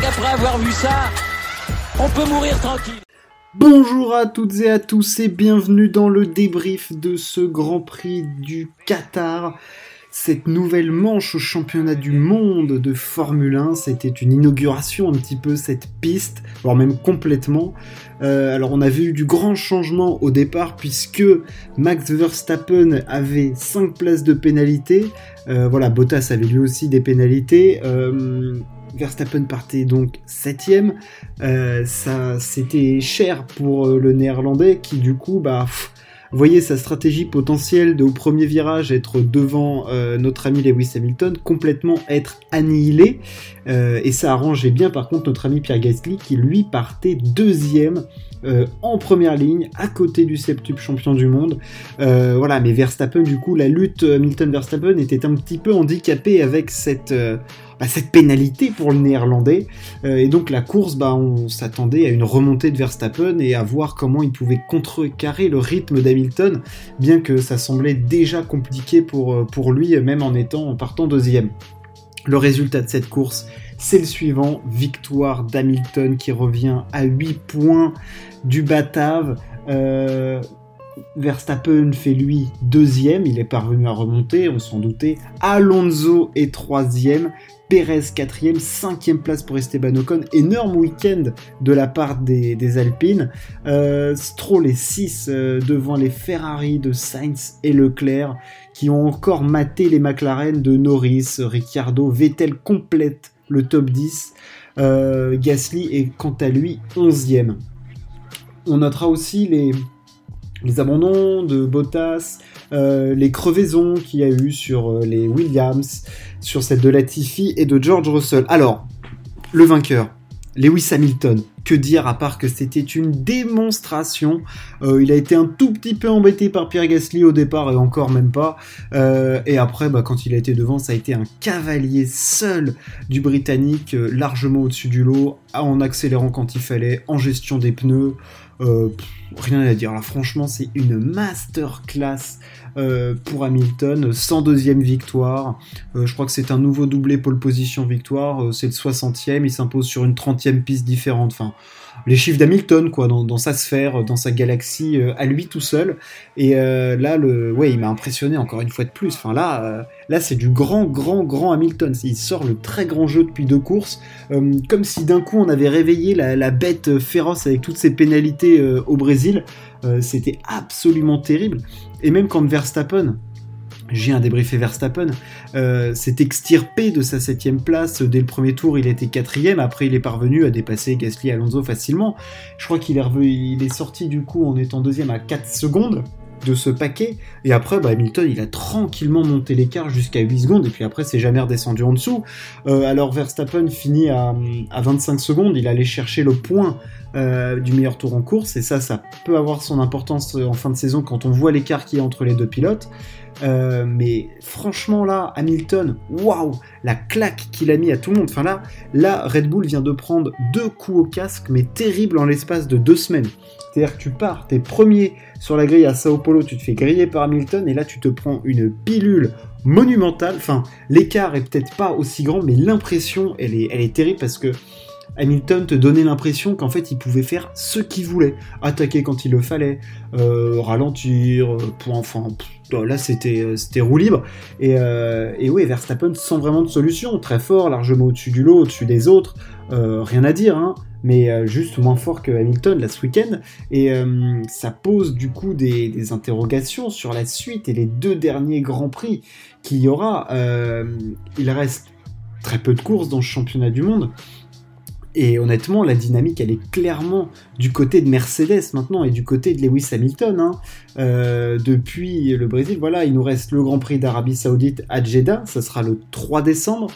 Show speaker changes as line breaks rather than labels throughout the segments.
qu'après avoir vu ça, on peut mourir tranquille.
Bonjour à toutes et à tous et bienvenue dans le débrief de ce Grand Prix du Qatar. Cette nouvelle manche au championnat du monde de Formule 1, c'était une inauguration un petit peu cette piste, voire même complètement. Euh, alors on avait eu du grand changement au départ puisque Max Verstappen avait 5 places de pénalité. Euh, voilà, Bottas avait lui aussi des pénalités. Euh, Verstappen partait donc septième. Euh, ça, c'était cher pour euh, le néerlandais qui du coup, bah, voyait sa stratégie potentielle de au premier virage être devant euh, notre ami Lewis Hamilton complètement être annihilé. et ça arrangeait bien par contre notre ami Pierre Gasly qui lui partait deuxième en première ligne, à côté du septuple champion du monde. voilà, mais Verstappen, du coup, la lutte Hamilton-Verstappen était un petit peu handicapée avec cette, bah, cette pénalité pour le néerlandais. Euh, et donc la course, bah, on s'attendait à une remontée de Verstappen et à voir comment il pouvait contrecarrer le rythme d'Hamilton, bien que ça semblait déjà compliqué pour, euh, lui, même en étant en partant deuxième. Le résultat de cette course, c'est le suivant, victoire d'Hamilton qui revient à 8 points du Batave. Euh, Verstappen fait lui deuxième, il est parvenu à remonter, on s'en doutait. Alonso est troisième, Perez quatrième, cinquième place pour Esteban Ocon. Énorme week-end de la part des, Alpines. Euh, Stroll est 6 euh, devant les Ferrari de Sainz et Leclerc qui ont encore maté les McLaren de Norris, Ricciardo, Vettel complète le top 10. Euh, Gasly est quant à lui 11e. On notera aussi les, les abandons de Bottas, euh, les crevaisons qu'il y a eu sur euh, les Williams, sur celle de Latifi et de George Russell. Alors, le vainqueur, Lewis Hamilton. Que dire à part que c'était une démonstration. Euh, il a été un tout petit peu embêté par Pierre Gasly au départ et encore même pas. et après, bah, quand il a été devant, ça a été un cavalier seul du Britannique, largement au-dessus du lot, en accélérant quand il fallait, en gestion des pneus. Euh, rien à dire. Là, franchement, c'est une masterclass euh, pour Hamilton. 102e victoire. Euh, je crois que c'est un nouveau doublé pole position victoire. c'est le 60e. Il s'impose sur une 30e piste différente. Enfin, les chiffres d'Hamilton, quoi, dans, sa sphère, dans sa galaxie, euh, à lui tout seul. Et euh, là, le, ouais, il m'a impressionné encore une fois de plus. Enfin là, euh, là, c'est du grand, grand, grand Hamilton. Il sort le très grand jeu depuis deux courses, comme si d'un coup on avait réveillé la, la, bête féroce avec toutes ses pénalités au Brésil. C'était absolument terrible. Et même quand Verstappen j'ai un débriefé Verstappen, euh, s'est extirpé de sa septième place. Dès le premier tour, il était quatrième. Après, il est parvenu à dépasser Gasly Alonso facilement. Je crois qu'il est, il est sorti du coup en étant deuxième à 4 secondes de ce paquet. Et après, bah, Hamilton, il a tranquillement monté l'écart jusqu'à 8 secondes. Et puis après, c'est jamais redescendu en dessous. Euh, alors Verstappen finit à, à, 25 secondes. Il allait chercher le point euh, du meilleur tour en course. Et ça, ça peut avoir son importance en fin de saison quand on voit l'écart qu'il y a entre les deux pilotes. Euh, mais franchement là, Hamilton, waouh, la claque qu'il a mis à tout le monde. Enfin là, là, Red Bull vient de prendre deux coups au casque, mais terribles en l'espace de deux semaines. C'est-à-dire que tu pars, t'es premier sur la grille à Sao Paulo, tu te fais griller par Hamilton, et là tu te prends une pilule monumentale. Enfin, l'écart est peut-être pas aussi grand, mais l'impression, elle est, elle est terrible parce que Hamilton te donnait l'impression qu'en fait il pouvait faire ce qu'il voulait, attaquer quand il le fallait, euh, ralentir, euh, pour enfin là c'était euh, c'était roue libre et, oui Verstappen sans vraiment de solution, très fort, largement au-dessus du lot, au-dessus des autres, rien à dire, hein, mais juste moins fort que Hamilton là ce week-end et ça pose du coup des, des, interrogations sur la suite et les deux derniers grands prix qu'il y aura. il reste très peu de courses dans ce championnat du monde. Et honnêtement, la dynamique, elle est clairement du côté de Mercedes maintenant et du côté de Lewis Hamilton. Hein. Euh, depuis le Brésil, voilà, il nous reste le Grand Prix d'Arabie Saoudite à Jeddah, ça sera le 3 décembre.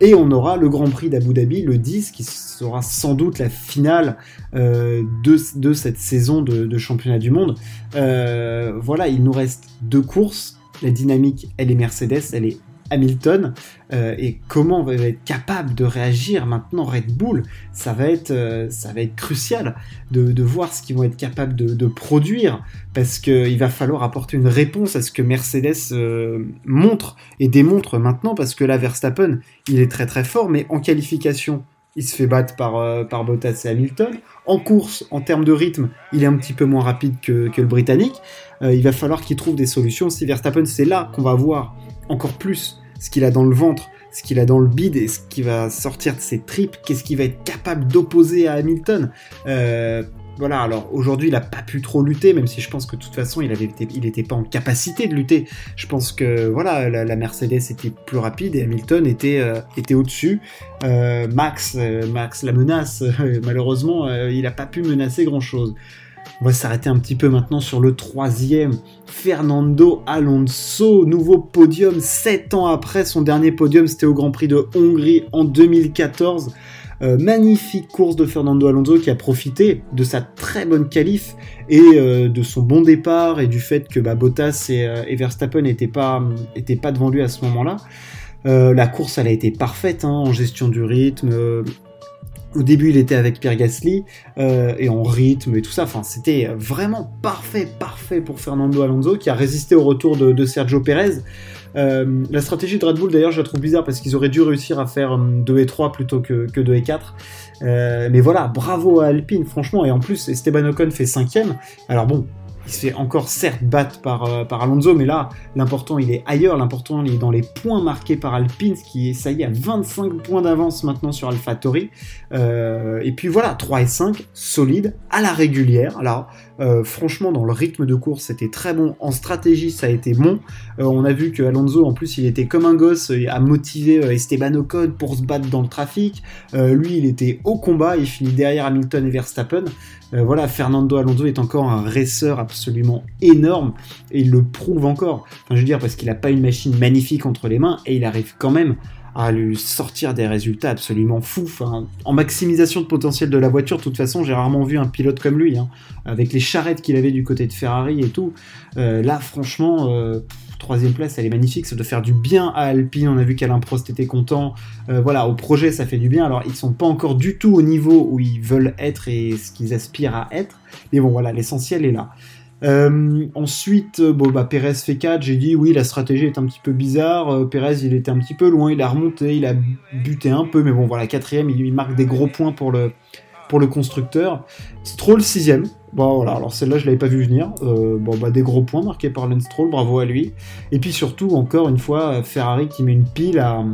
Et on aura le Grand Prix d'Abu Dhabi le 10, qui sera sans doute la finale euh, de, cette saison de, de championnat du monde. Euh, voilà, il nous reste deux courses. La dynamique, elle est Mercedes, elle est Hamilton euh, et comment on va être capable de réagir maintenant Red Bull ça va être euh, ça va être crucial de, voir ce qu'ils vont être capables de, produire parce qu'il va falloir apporter une réponse à ce que Mercedes euh, montre et démontre maintenant parce que là Verstappen il est très très fort mais en qualification il se fait battre par, par Bottas et Hamilton. En course, en termes de rythme, il est un petit peu moins rapide que, que le Britannique. Il va falloir qu'il trouve des solutions. Si Verstappen, c'est là qu'on va voir encore plus ce qu'il a dans le ventre, ce qu'il a dans le bide et ce qui va sortir de ses tripes, qu'est-ce qu'il va être capable d'opposer à Hamilton. Euh, voilà, alors aujourd'hui il a pas pu trop lutter, même si je pense que de toute façon il avait il était pas en capacité de lutter. Je pense que voilà, la, Mercedes était plus rapide et Hamilton était euh, était au-dessus. Euh, Max, Max la menace, malheureusement il a pas pu menacer grand chose. On va s'arrêter un petit peu maintenant sur le troisième. Fernando Alonso, nouveau podium, 7 ans après son dernier podium, c'était au Grand Prix de Hongrie en 2014. Euh, magnifique course de Fernando Alonso qui a profité de sa très bonne qualif et euh, de son bon départ et du fait que bah, Bottas et, euh, Verstappen n'étaient pas, pas devant lui à ce moment-là. la course, elle a été parfaite hein, en gestion du rythme. Au début, il était avec Pierre Gasly et en rythme et tout ça. Enfin, c'était vraiment parfait, parfait pour Fernando Alonso qui a résisté au retour de, Sergio Perez. Euh, la stratégie de Red Bull, d'ailleurs, je la trouve bizarre parce qu'ils auraient dû réussir à faire 2 euh, et 3 plutôt que, que 2 et 4. Euh, mais voilà, bravo à Alpine, franchement. Et en plus, Esteban Ocon fait 5 Alors bon, il se fait encore certes battre par, euh, par Alonso, mais là, l'important il est ailleurs, l'important il est dans les points marqués par Alpine, qui est, ça y est, à 25 points d'avance maintenant sur AlphaTauri. Euh, et puis voilà, 3 et 5, solide, à la régulière. Alors, euh, franchement, dans le rythme de course, c'était très bon. En stratégie, ça a été bon. on a vu que Alonso, en plus, il était comme un gosse, à motiver Esteban Ocon pour se battre dans le trafic. lui, il était au combat, il finit derrière Hamilton et Verstappen. Euh, voilà, Fernando Alonso est encore un raceur absolument énorme et il le prouve encore. Enfin, je veux dire, parce qu'il n'a pas une machine magnifique entre les mains et il arrive quand même à lui sortir des résultats absolument fous. en maximisation de potentiel de la voiture, de toute façon, j'ai rarement vu un pilote comme lui, hein. avec les charrettes qu'il avait du côté de Ferrari et tout. Euh, là, franchement, euh, troisième place, elle est magnifique, ça doit faire du bien à Alpine, on a vu qu'Alain Prost était content, euh, voilà, au projet ça fait du bien, alors ils sont pas encore du tout au niveau où ils veulent être et ce qu'ils aspirent à être, mais bon voilà, l'essentiel est là. Euh, ensuite, euh, bon, bah, Perez fait 4, j'ai dit oui, la stratégie est un petit peu bizarre, Perez il était un petit peu loin, il a remonté, il a buté un peu, mais bon voilà, quatrième, il, il marque des gros points pour le, pour le constructeur. Stroll sixième. Bon voilà, alors celle-là je l'avais pas vu venir. Euh, bon bah des gros points marqués par Lance Stroll, bravo à lui. Et puis surtout encore une fois Ferrari qui met une pile à,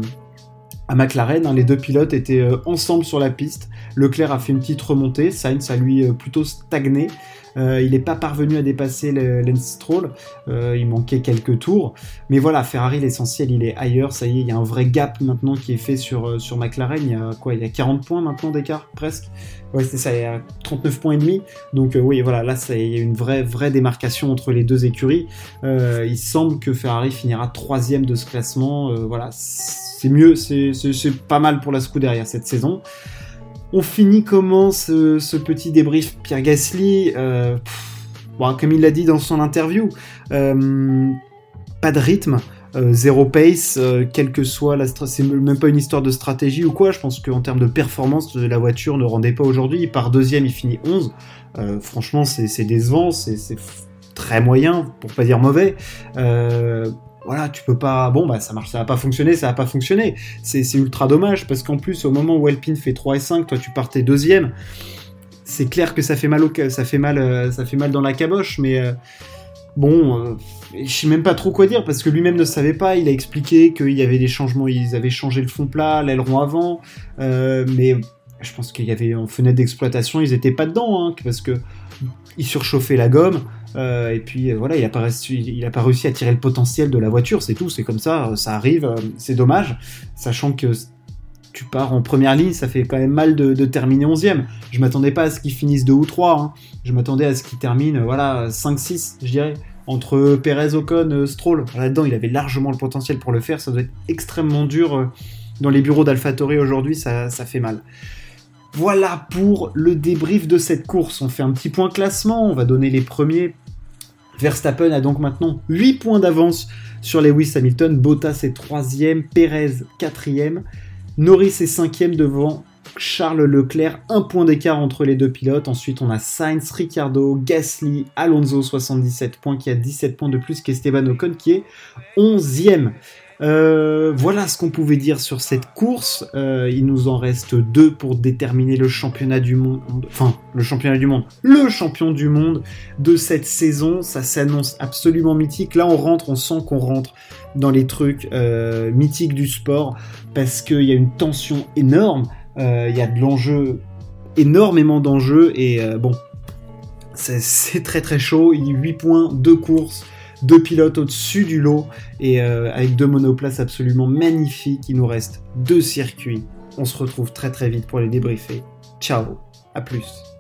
à McLaren. Hein. les deux pilotes étaient euh, ensemble sur la piste. Leclerc a fait une petite remontée, Sainz a lui euh, plutôt stagné. Euh, il n'est pas parvenu à dépasser Lance. Euh, il manquait quelques tours. Mais voilà, Ferrari, l'essentiel, il est ailleurs. Ça y est, il y a un vrai gap maintenant qui est fait sur, euh, sur McLaren. Il y a quoi Il y a 40 points maintenant d'écart, presque. Ouais, c'est ça, il y a 39 points et demi. Donc oui, voilà, là, ça, il y a une vraie, vraie démarcation entre les deux écuries. il semble que Ferrari finira troisième de ce classement. voilà, c'est mieux, c'est pas mal pour la derrière cette saison. On finit comment ce, petit débrief Pierre Gasly euh, Comme il l'a dit dans son interview, euh, pas de rythme, euh, zéro pace, quelle que soit la c'est même pas une histoire de stratégie ou quoi. Je pense qu'en termes de performance, la voiture ne rendait pas aujourd'hui. Il part deuxième, il finit 11. franchement, c'est décevant, c'est très moyen, pour pas dire mauvais voilà, tu peux pas. Bon, bah ça marche, ça va pas fonctionner, ça va pas fonctionner. C'est ultra dommage parce qu'en plus, au moment où Alpine fait 3 et 5, toi tu partais deuxième. C'est clair que ça fait mal au, ça fait mal, euh, ça fait mal dans la caboche, mais euh, bon, euh, je sais même pas trop quoi dire parce que lui-même ne savait pas. Il a expliqué qu'il y avait des changements, ils avaient changé le fond plat, l'aileron avant, mais je pense qu'il y avait en fenêtre d'exploitation, ils étaient pas dedans, hein, parce que ils surchauffaient la gomme. Euh, et puis euh, voilà, il n'a pas, réussi à tirer le potentiel de la voiture, c'est tout, c'est comme ça, ça arrive, euh, c'est dommage, sachant que tu pars en première ligne, ça fait quand même mal de, terminer 11ème. Je m'attendais pas à ce qu'il finisse 2 ou 3, hein. je m'attendais à ce qu'il termine voilà, 5-6, je dirais, entre Perez, Ocon, Stroll. Là-dedans, il avait largement le potentiel pour le faire, ça doit être extrêmement dur dans les bureaux d'AlphaTauri aujourd'hui, ça, ça fait mal. Voilà pour le débrief de cette course. On fait un petit point classement, on va donner les premiers Verstappen a donc maintenant 8 points d'avance sur Lewis Hamilton, Bottas est 3ème, Perez 4ème, Norris est 5ème devant Charles Leclerc, un point d'écart entre les deux pilotes. Ensuite, on a Sainz, Ricciardo, Gasly, Alonso 77 points qui a 17 points de plus qu'Esteban Ocon qui est 11ème. Euh, voilà ce qu'on pouvait dire sur cette course. Euh, il nous en reste deux pour déterminer le championnat du monde. Enfin, le championnat du monde. Le champion du monde de cette saison. Ça s'annonce absolument mythique. Là, on rentre, on sent qu'on rentre dans les trucs euh, mythiques du sport parce qu'il y a une tension énorme. Il y a de l'enjeu, énormément d'enjeux et bon, c'est très très chaud. Il y a 8 points, 2 courses deux pilotes au-dessus du lot et euh, avec deux monoplaces absolument magnifiques. Il nous reste deux circuits. On se retrouve très très vite pour les débriefer. Ciao, à plus.